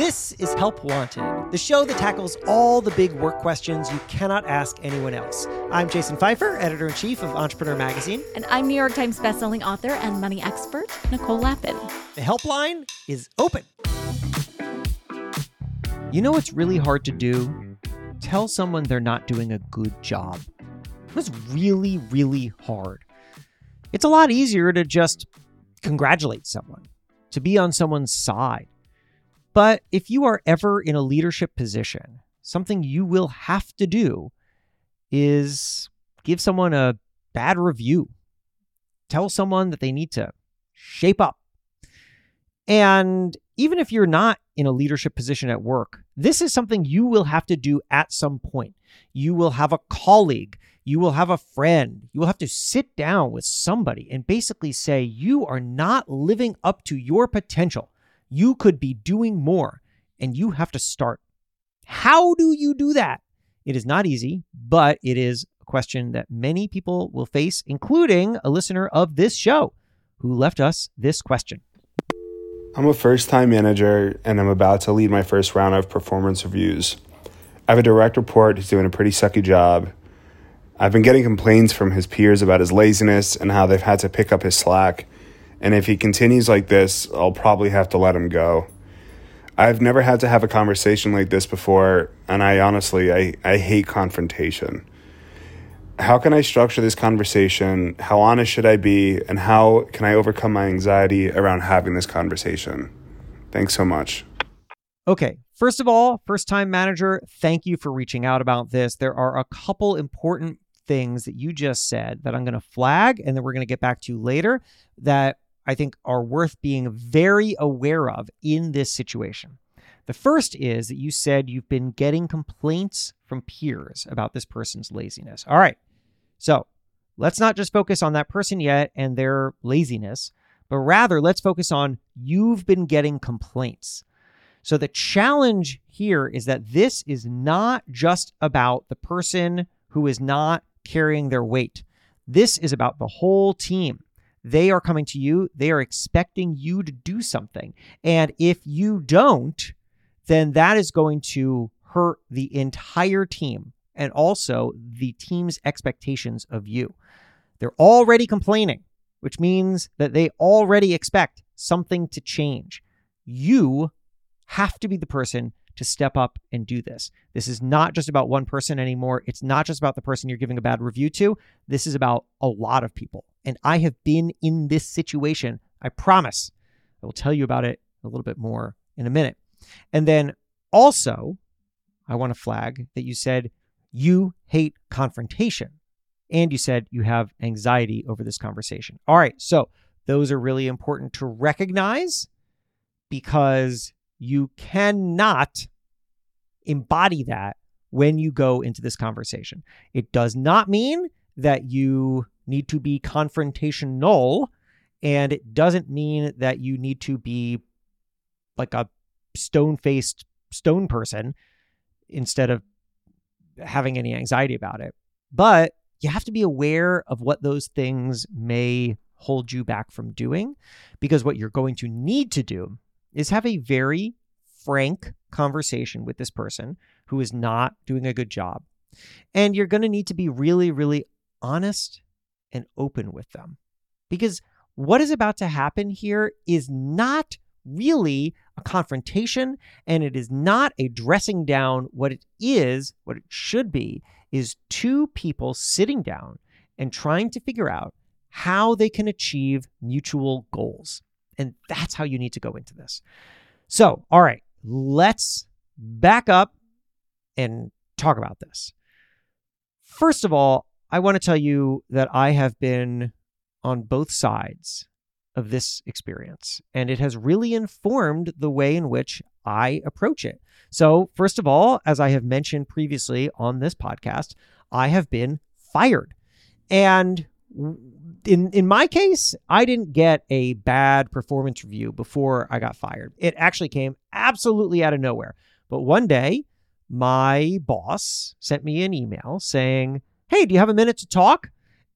This is Help Wanted, the show that tackles all the big work questions you cannot ask anyone else. I'm Jason Feifer, editor in chief of Entrepreneur Magazine. And I'm New York Times bestselling author and money expert, Nicole Lapin. The helpline is open. You know what's really hard to do? Tell someone they're not doing a good job. It's really, really hard. It's a lot easier to just congratulate someone, to be on someone's side but if you are ever in a leadership position, something you will have to do is give someone a bad review. Tell someone that they need to shape up. And even if you're not in a leadership position at work, this is something you will have to do at some point. You will have a colleague, you will have a friend, you will have to sit down with somebody and basically say, You are not living up to your potential. You could be doing more and you have to start. How do you do that? It is not easy, but it is a question that many people will face, including a listener of this show who left us this question. I'm a first time manager and I'm about to lead my first round of performance reviews. I have a direct report who's doing a pretty sucky job. I've been getting complaints from his peers about his laziness and how they've had to pick up his slack and if he continues like this, I'll probably have to let him go. I've never had to have a conversation like this before, and I honestly I, I hate confrontation. How can I structure this conversation? How honest should I be? And how can I overcome my anxiety around having this conversation? Thanks so much. Okay, first of all, first time manager, thank you for reaching out about this. There are a couple important things that you just said that I'm going to flag and then we're going to get back to later that I think are worth being very aware of in this situation. The first is that you said you've been getting complaints from peers about this person's laziness. All right. So let's not just focus on that person yet and their laziness, but rather let's focus on you've been getting complaints. So the challenge here is that this is not just about the person who is not carrying their weight. This is about the whole team. They are coming to you, they are expecting you to do something. And if you don't, then that is going to hurt the entire team and also the team's expectations of you. They're already complaining, which means that they already expect something to change. You have to be the person to step up and do this. This is not just about one person anymore. It's not just about the person you're giving a bad review to. This is about a lot of people. And I have been in this situation. I promise. I will tell you about it a little bit more in a minute. And then also, I want to flag that you said you hate confrontation and you said you have anxiety over this conversation. All right. So, those are really important to recognize because you cannot embody that when you go into this conversation. It does not mean that you need to be confrontational, and it doesn't mean that you need to be like a stone faced stone person instead of having any anxiety about it. But you have to be aware of what those things may hold you back from doing because what you're going to need to do is have a very frank conversation with this person who is not doing a good job. And you're going to need to be really, really honest and open with them. Because what is about to happen here is not really a confrontation and it is not a dressing down. What it is, what it should be, is two people sitting down and trying to figure out how they can achieve mutual goals. And that's how you need to go into this. So, all right, let's back up and talk about this. First of all, I want to tell you that I have been on both sides of this experience, and it has really informed the way in which I approach it. So, first of all, as I have mentioned previously on this podcast, I have been fired. And in in my case, I didn't get a bad performance review before I got fired. It actually came absolutely out of nowhere. But one day, my boss sent me an email saying, "Hey, do you have a minute to talk?"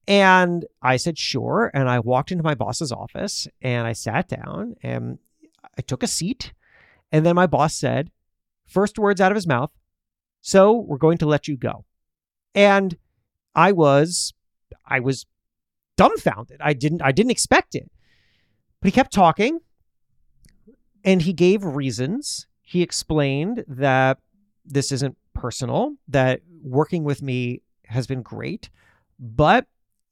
And I said, "Sure." And I walked into my boss's office and I sat down and I took a seat. And then my boss said, first words out of his mouth, so we're going to let you go. And I was, I was dumbfounded. I didn't, I didn't expect it. But he kept talking and he gave reasons. He explained that this isn't personal, that working with me has been great. But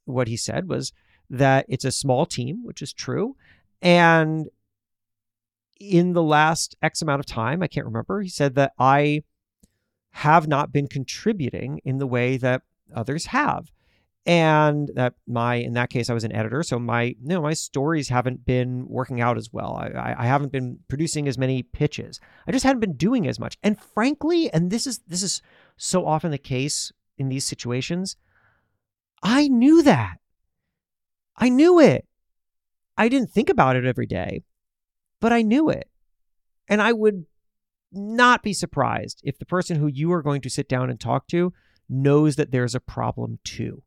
what he said was that it's a small team, which is true. And in the last X amount of time, I can't remember, he said that I have not been contributing in the way that others have. And that my, in that case, I was an editor. So my, you know, my stories haven't been working out as well. I, I haven't been producing as many pitches. I just hadn't been doing as much. And frankly, and this is, this is so often the case in these situations, I knew that. I knew it. I didn't think about it every day, but I knew it. And I would not be surprised if the person who you are going to sit down and talk to knows that there's a problem too.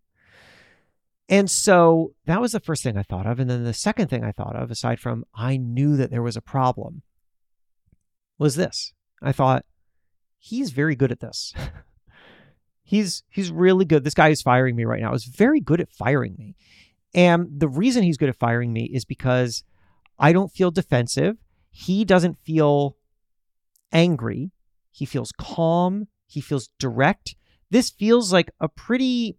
And so that was the first thing I thought of. And then the second thing I thought of, aside from I knew that there was a problem, was this. I thought, he's very good at this. he's he's really good. This guy is firing me right now is very good at firing me. And the reason he's good at firing me is because I don't feel defensive. He doesn't feel angry. He feels calm. He feels direct. This feels like a pretty,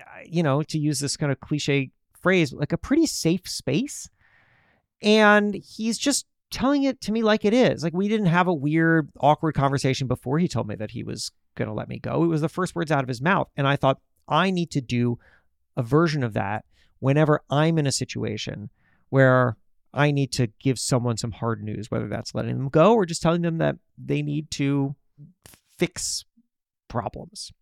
uh, you know, to use this kind of cliche phrase, like a pretty safe space. And he's just telling it to me like it is. Like we didn't have a weird, awkward conversation before he told me that he was going to let me go. It was the first words out of his mouth. And I thought, I need to do a version of that whenever I'm in a situation where I need to give someone some hard news, whether that's letting them go or just telling them that they need to fix problems.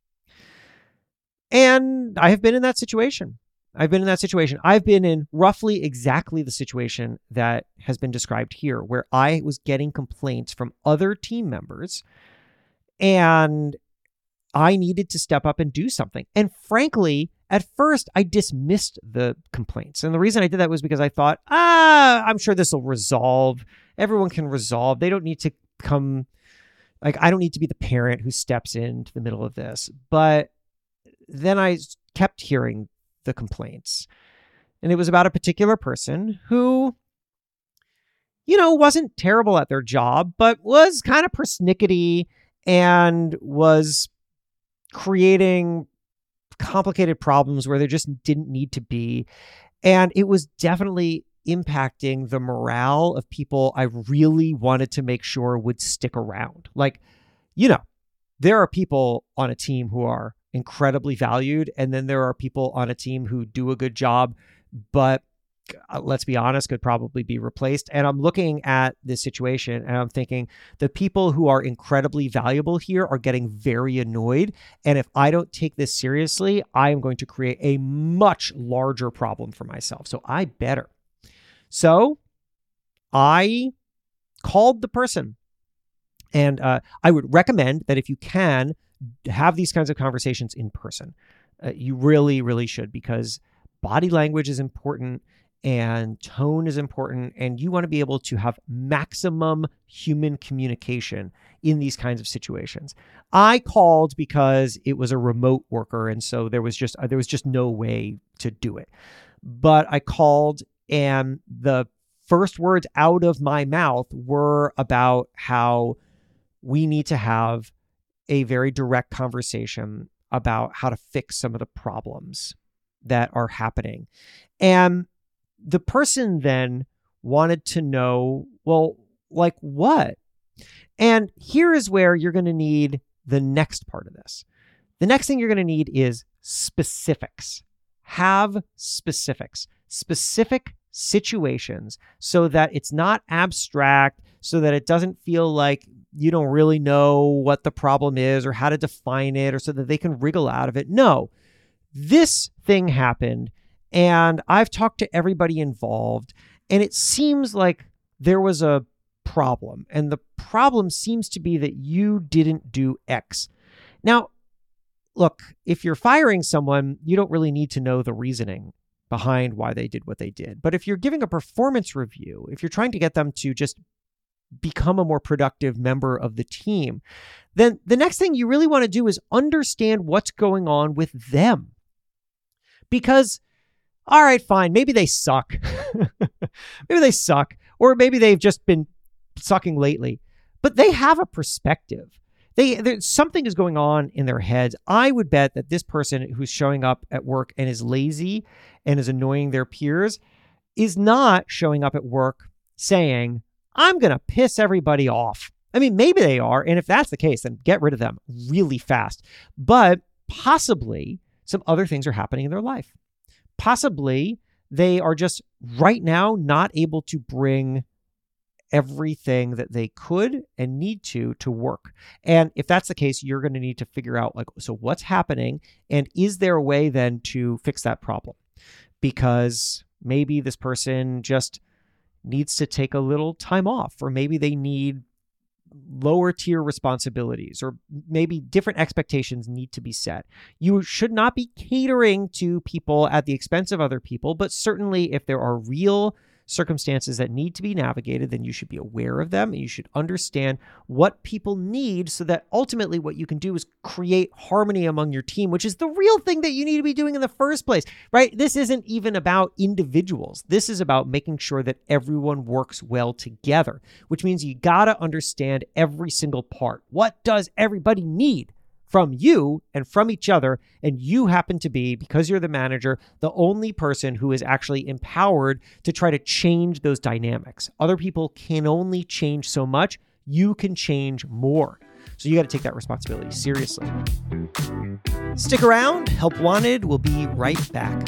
And I have been in that situation. I've been in that situation. I've been in roughly exactly the situation that has been described here, where I was getting complaints from other team members and I needed to step up and do something. And frankly, at first, I dismissed the complaints. And the reason I did that was because I thought, ah, I'm sure this will resolve. Everyone can resolve. They don't need to come, like, I don't need to be the parent who steps into the middle of this. But then I kept hearing the complaints. And it was about a particular person who, you know, wasn't terrible at their job, but was kind of persnickety and was creating complicated problems where there just didn't need to be. And it was definitely impacting the morale of people I really wanted to make sure would stick around. Like, you know, there are people on a team who are incredibly valued, and then there are people on a team who do a good job, but uh, let's be honest, could probably be replaced. And I'm looking at this situation and I'm thinking the people who are incredibly valuable here are getting very annoyed. And if I don't take this seriously, I am going to create a much larger problem for myself. So I better. So I called the person. And uh, I would recommend that if you can, have these kinds of conversations in person. Uh, you really, really should because body language is important and tone is important and you want to be able to have maximum human communication in these kinds of situations. I called because it was a remote worker and so there was just uh, there was just no way to do it. But i called and the first words out of my mouth were about how we need to have a very direct conversation about how to fix some of the problems that are happening. And the person then wanted to know, well, like what? And here is where you're going to need the next part of this. The next thing you're going to need is specifics. Have specifics, specific situations so that it's not abstract, so that it doesn't feel like you don't really know what the problem is or how to define it, or so that they can wriggle out of it. No, this thing happened and I've talked to everybody involved, and it seems like there was a problem. And the problem seems to be that you didn't do X. Now, look, if you're firing someone, you don't really need to know the reasoning behind why they did what they did. But if you're giving a performance review, if you're trying to get them to just become a more productive member of the team, then the next thing you really want to do is understand what's going on with them. Because, all right, fine, maybe they suck. maybe they suck, or maybe they've just been sucking lately, but they have a perspective. They something is going on in their heads. I would bet that this person who's showing up at work and is lazy and is annoying their peers is not showing up at work saying, "I'm going to piss everybody off." I mean, maybe they are, and if that's the case, then get rid of them really fast. But possibly some other things are happening in their life. Possibly they are just right now not able to bring everything that they could and need to to work. And if that's the case, you're going to need to figure out like so what's happening and is there a way then to fix that problem? Because maybe this person just needs to take a little time off or maybe they need lower tier responsibilities or maybe different expectations need to be set. You should not be catering to people at the expense of other people, but certainly if there are real circumstances that need to be navigated, then you should be aware of them and you should understand what people need so that ultimately what you can do is create harmony among your team, which is the real thing that you need to be doing in the first place, right? This isn't even about individuals. This is about making sure that everyone works well together, which means you got to understand every single part. What does everybody need? From you and from each other. And you happen to be, because you're the manager, the only person who is actually empowered to try to change those dynamics. Other people can only change so much. You can change more. So you got to take that responsibility seriously. Stick around. Help Wanted will be right back.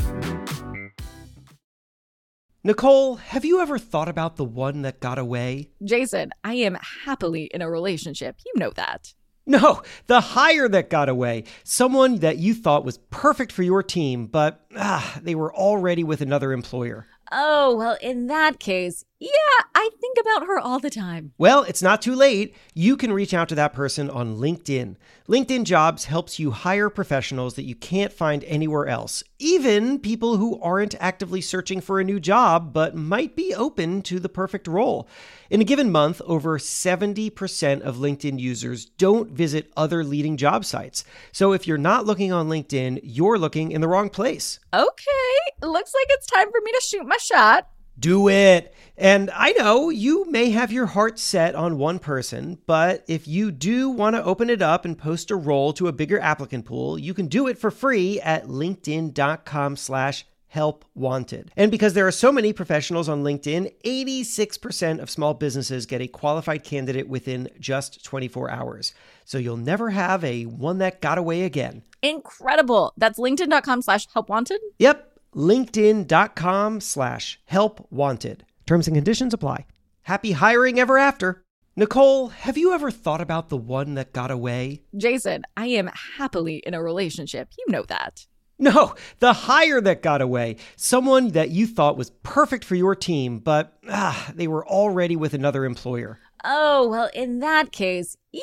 Nicole, have you ever thought about the one that got away? Jason, I am happily in a relationship. You know that. No, the hire that got away. Someone that you thought was perfect for your team, but ah, they were already with another employer. Oh, well, in that case, yeah, I think about her all the time. Well, it's not too late. You can reach out to that person on LinkedIn. LinkedIn Jobs helps you hire professionals that you can't find anywhere else, even people who aren't actively searching for a new job but might be open to the perfect role. In a given month, over 70% of LinkedIn users don't visit other leading job sites. So if you're not looking on LinkedIn, you're looking in the wrong place. Okay, looks like it's time for me to shoot my shot. Do it. And I know you may have your heart set on one person, but if you do want to open it up and post a role to a bigger applicant pool, you can do it for free at linkedin.com slash help wanted. And because there are so many professionals on LinkedIn, 86% of small businesses get a qualified candidate within just 24 hours. So you'll never have a one that got away again. Incredible. That's linkedin.com slash help wanted? Yep linkedin.com slash help wanted. Terms and conditions apply. Happy hiring ever after. Nicole, have you ever thought about the one that got away? Jason, I am happily in a relationship. You know that. No, the hire that got away. Someone that you thought was perfect for your team, but ah, they were already with another employer. Oh, well, in that case, yeah,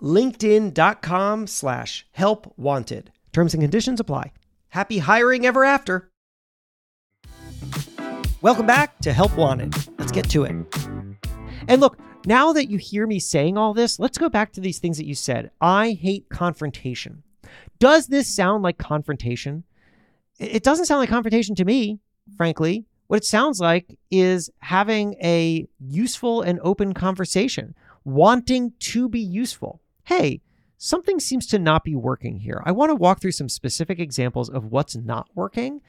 linkedin.com slash help wanted. Terms and conditions apply. Happy hiring ever after. Welcome back to Help Wanted. Let's get to it. And look, now that you hear me saying all this, let's go back to these things that you said. I hate confrontation. Does this sound like confrontation? It doesn't sound like confrontation to me, frankly. What it sounds like is having a useful and open conversation, wanting to be useful hey, something seems to not be working here. I want to walk through some specific examples of what's not working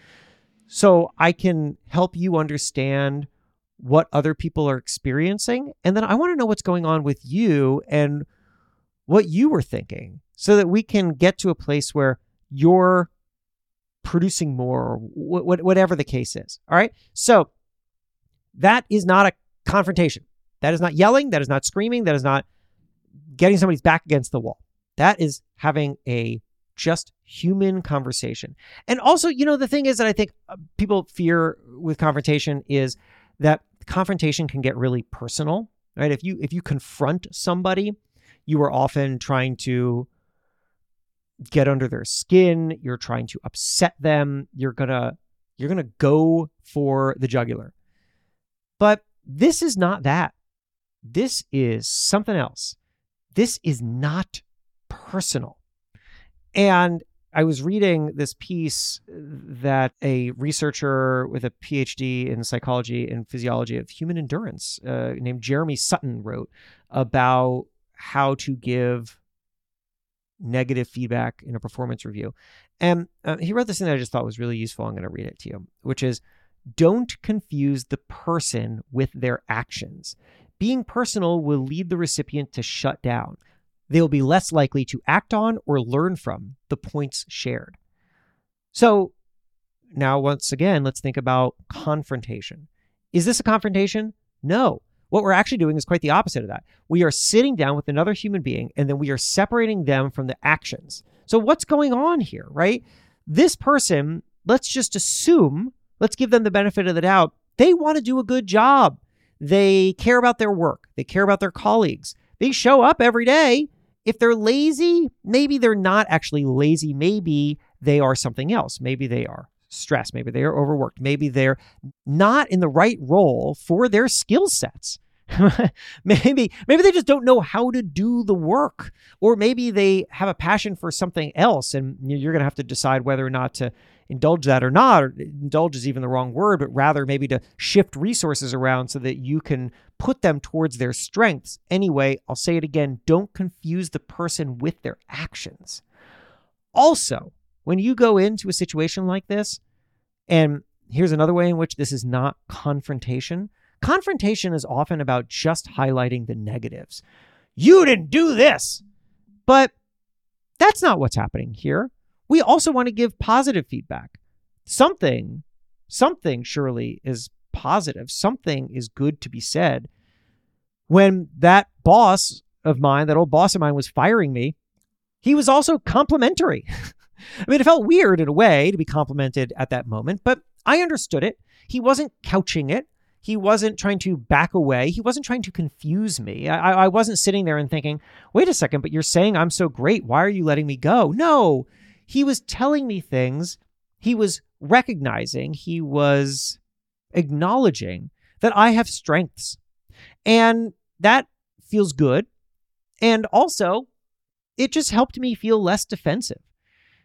so I can help you understand what other people are experiencing. And then I want to know what's going on with you and what you were thinking so that we can get to a place where you're producing more, or whatever the case is. All right. So that is not a confrontation. That is not yelling. That is not screaming. That is not getting somebody's back against the wall. That is having a just human conversation. And also, you know, the thing is that I think uh, people fear with confrontation is that confrontation can get really personal, right? If you if you confront somebody, you are often trying to get under their skin, you're trying to upset them, you're going to you're going to go for the jugular. But this is not that. This is something else. This is not personal. And I was reading this piece that a researcher with a PhD in psychology and physiology of human endurance uh, named Jeremy Sutton wrote about how to give negative feedback in a performance review. And uh, he wrote this thing that I just thought was really useful. I'm going to read it to you, which is don't confuse the person with their actions. Being personal will lead the recipient to shut down they will be less likely to act on or learn from the points shared. So, now once again, let's think about confrontation. Is this a confrontation? No. What we're actually doing is quite the opposite of that. We are sitting down with another human being and then we are separating them from the actions. So, what's going on here, right? This person, let's just assume, let's give them the benefit of the doubt, they want to do a good job. They care about their work, they care about their colleagues. They show up every day if they're lazy, maybe they're not actually lazy. Maybe they are something else. Maybe they are stressed. Maybe they are overworked. Maybe they're not in the right role for their skill sets. maybe maybe they just don't know how to do the work or maybe they have a passion for something else and you're going to have to decide whether or not to indulge that or not or indulge is even the wrong word but rather maybe to shift resources around so that you can put them towards their strengths anyway i'll say it again don't confuse the person with their actions also when you go into a situation like this and here's another way in which this is not confrontation Confrontation is often about just highlighting the negatives. You didn't do this. But that's not what's happening here. We also want to give positive feedback. Something, something surely is positive. Something is good to be said. When that boss of mine, that old boss of mine, was firing me, he was also complimentary. I mean, it felt weird in a way to be complimented at that moment, but I understood it. He wasn't couching it. He wasn't trying to back away. He wasn't trying to confuse me. I, I wasn't sitting there and thinking, wait a second, but you're saying I'm so great. Why are you letting me go? No, he was telling me things. He was recognizing, he was acknowledging that I have strengths. And that feels good. And also, it just helped me feel less defensive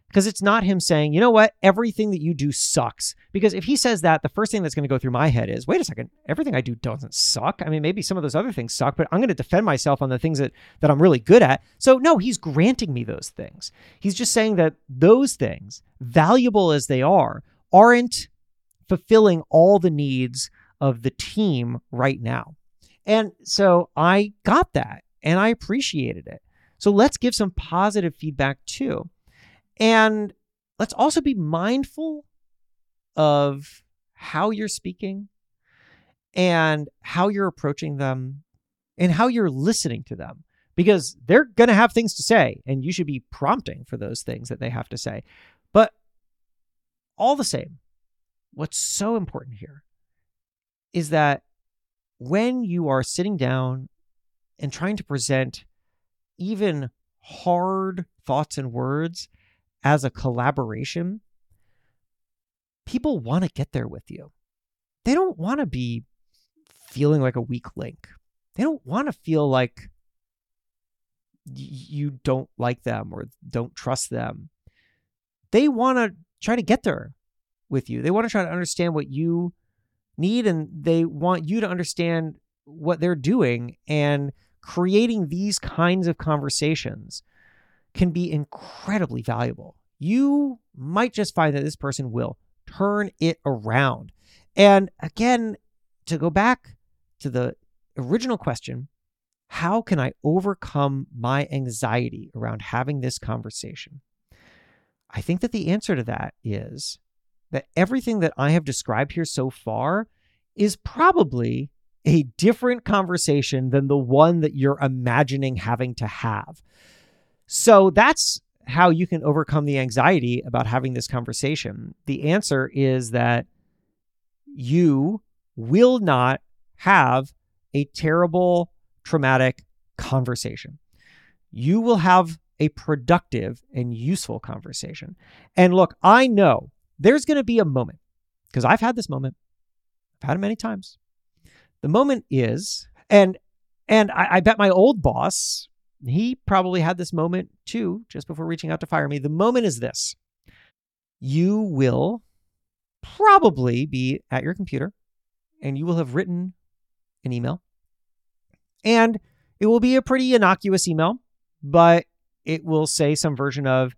because it's not him saying, you know what, everything that you do sucks. Because if he says that, the first thing that's going to go through my head is, wait a second, everything I do doesn't suck. I mean, maybe some of those other things suck, but I'm going to defend myself on the things that, that I'm really good at. So, no, he's granting me those things. He's just saying that those things, valuable as they are, aren't fulfilling all the needs of the team right now. And so I got that and I appreciated it. So let's give some positive feedback too. And let's also be mindful of how you're speaking and how you're approaching them and how you're listening to them because they're going to have things to say and you should be prompting for those things that they have to say. But all the same, what's so important here is that when you are sitting down and trying to present even hard thoughts and words, as a collaboration, people want to get there with you. They don't want to be feeling like a weak link. They don't want to feel like you don't like them or don't trust them. They want to try to get there with you. They want to try to understand what you need and they want you to understand what they're doing and creating these kinds of conversations can be incredibly valuable. You might just find that this person will turn it around. And again, to go back to the original question, how can I overcome my anxiety around having this conversation? I think that the answer to that is that everything that I have described here so far is probably a different conversation than the one that you're imagining having to have. So that's how you can overcome the anxiety about having this conversation. The answer is that you will not have a terrible, traumatic conversation. You will have a productive and useful conversation. And look, I know there's going to be a moment because I've had this moment. I've had it many times. The moment is, and and I, I bet my old boss, he probably had this moment too, just before reaching out to fire me. The moment is this: you will probably be at your computer, and you will have written an email, and it will be a pretty innocuous email, but it will say some version of,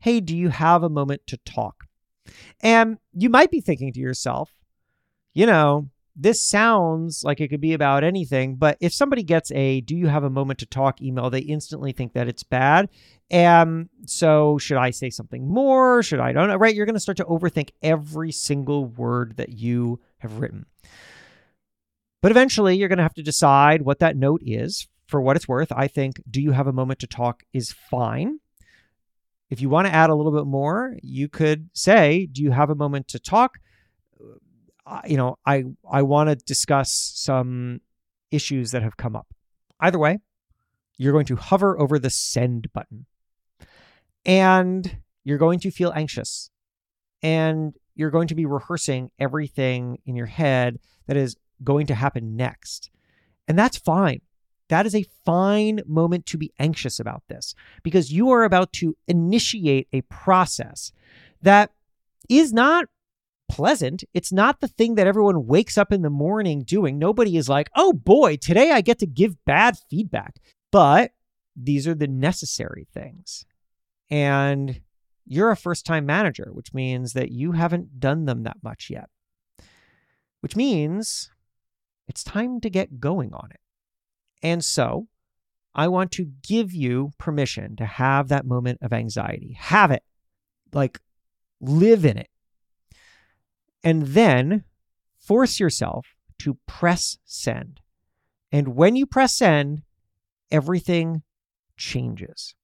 "Hey, do you have a moment to talk?" And you might be thinking to yourself, you know, this sounds like it could be about anything, but if somebody gets a do you have a moment to talk email, they instantly think that it's bad. And so, should I say something more? Should I don't know? Right? You're going to start to overthink every single word that you have written. But eventually, you're going to have to decide what that note is. For what it's worth, I think do you have a moment to talk is fine. If you want to add a little bit more, you could say, "Do you have a moment to talk?" You know, I I want to discuss some issues that have come up. Either way, you're going to hover over the send button. And you're going to feel anxious. And you're going to be rehearsing everything in your head that is going to happen next. And that's fine. That is a fine moment to be anxious about this because you are about to initiate a process that is not pleasant. It's not the thing that everyone wakes up in the morning doing. Nobody is like, oh boy, today I get to give bad feedback. But these are the necessary things. And you're a first time manager, which means that you haven't done them that much yet, which means it's time to get going on it. And so I want to give you permission to have that moment of anxiety. Have it. Like, live in it. And then force yourself to press send. And when you press send, everything changes.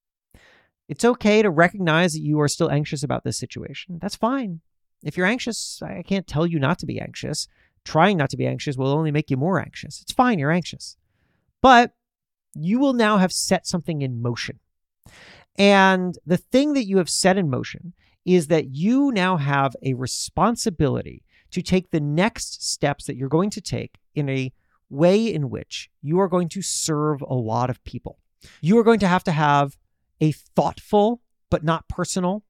It's okay to recognize that you are still anxious about this situation. That's fine. If you're anxious, I can't tell you not to be anxious. Trying not to be anxious will only make you more anxious. It's fine, you're anxious. But you will now have set something in motion. And the thing that you have set in motion is that you now have a responsibility to take the next steps that you're going to take in a way in which you are going to serve a lot of people. You are going to have to have a thoughtful, but not personal,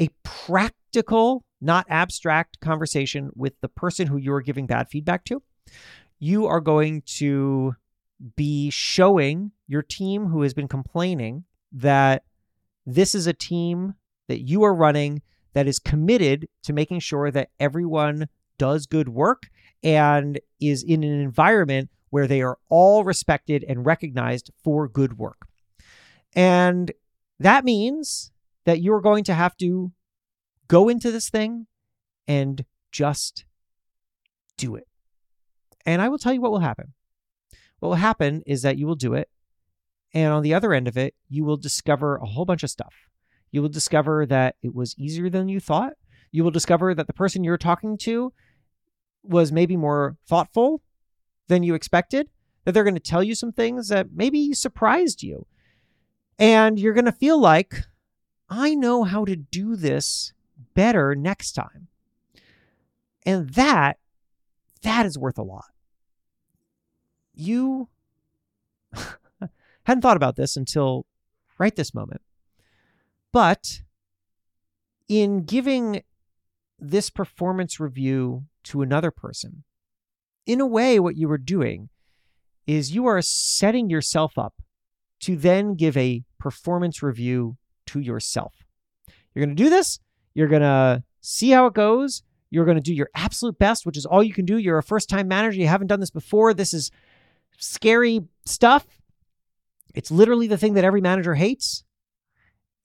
a practical, not abstract conversation with the person who you are giving bad feedback to. You are going to be showing your team who has been complaining that this is a team that you are running that is committed to making sure that everyone does good work and is in an environment where they are all respected and recognized for good work. And that means that you're going to have to go into this thing and just do it. And I will tell you what will happen. What will happen is that you will do it. And on the other end of it, you will discover a whole bunch of stuff. You will discover that it was easier than you thought. You will discover that the person you're talking to was maybe more thoughtful than you expected, that they're going to tell you some things that maybe surprised you. And you're going to feel like, I know how to do this better next time. And that, that is worth a lot you hadn't thought about this until right this moment. But in giving this performance review to another person, in a way, what you are doing is you are setting yourself up to then give a performance review to yourself. You're going to do this. You're going to see how it goes. You're going to do your absolute best, which is all you can do. You're a first time manager. You haven't done this before. This is scary stuff. It's literally the thing that every manager hates.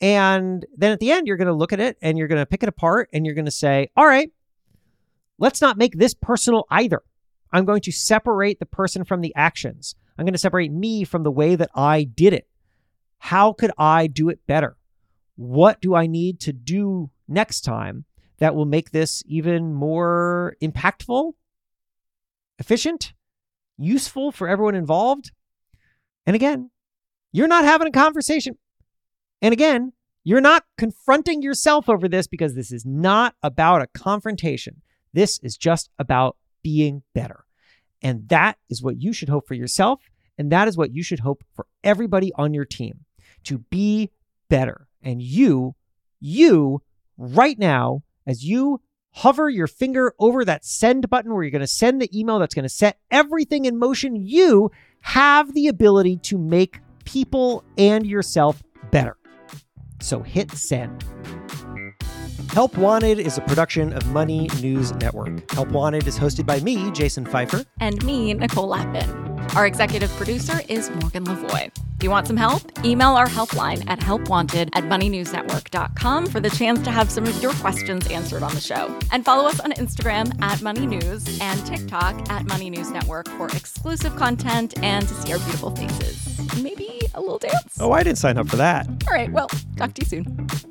And then at the end, you're going to look at it and you're going to pick it apart and you're going to say, all right, let's not make this personal either. I'm going to separate the person from the actions. I'm going to separate me from the way that I did it. How could I do it better? What do I need to do next time that will make this even more impactful, efficient, useful for everyone involved? And again, you're not having a conversation. And again, you're not confronting yourself over this because this is not about a confrontation. This is just about being better. And that is what you should hope for yourself. And that is what you should hope for everybody on your team to be better. And you, you, right now, as you hover your finger over that send button where you're going to send the email that's going to set everything in motion, you have the ability to make people and yourself better. So hit send. Help Wanted is a production of Money News Network. Help Wanted is hosted by me, Jason Feifer. And me, Nicole Lapin. Our executive producer is Morgan Lavoie. If you want some help, email our helpline at helpwanted at moneynewsnetwork.com for the chance to have some of your questions answered on the show. And follow us on Instagram at Money News and TikTok at Money News Network for exclusive content and to see our beautiful faces. Maybe a little dance. Oh, I didn't sign up for that. All right, well, talk to you soon.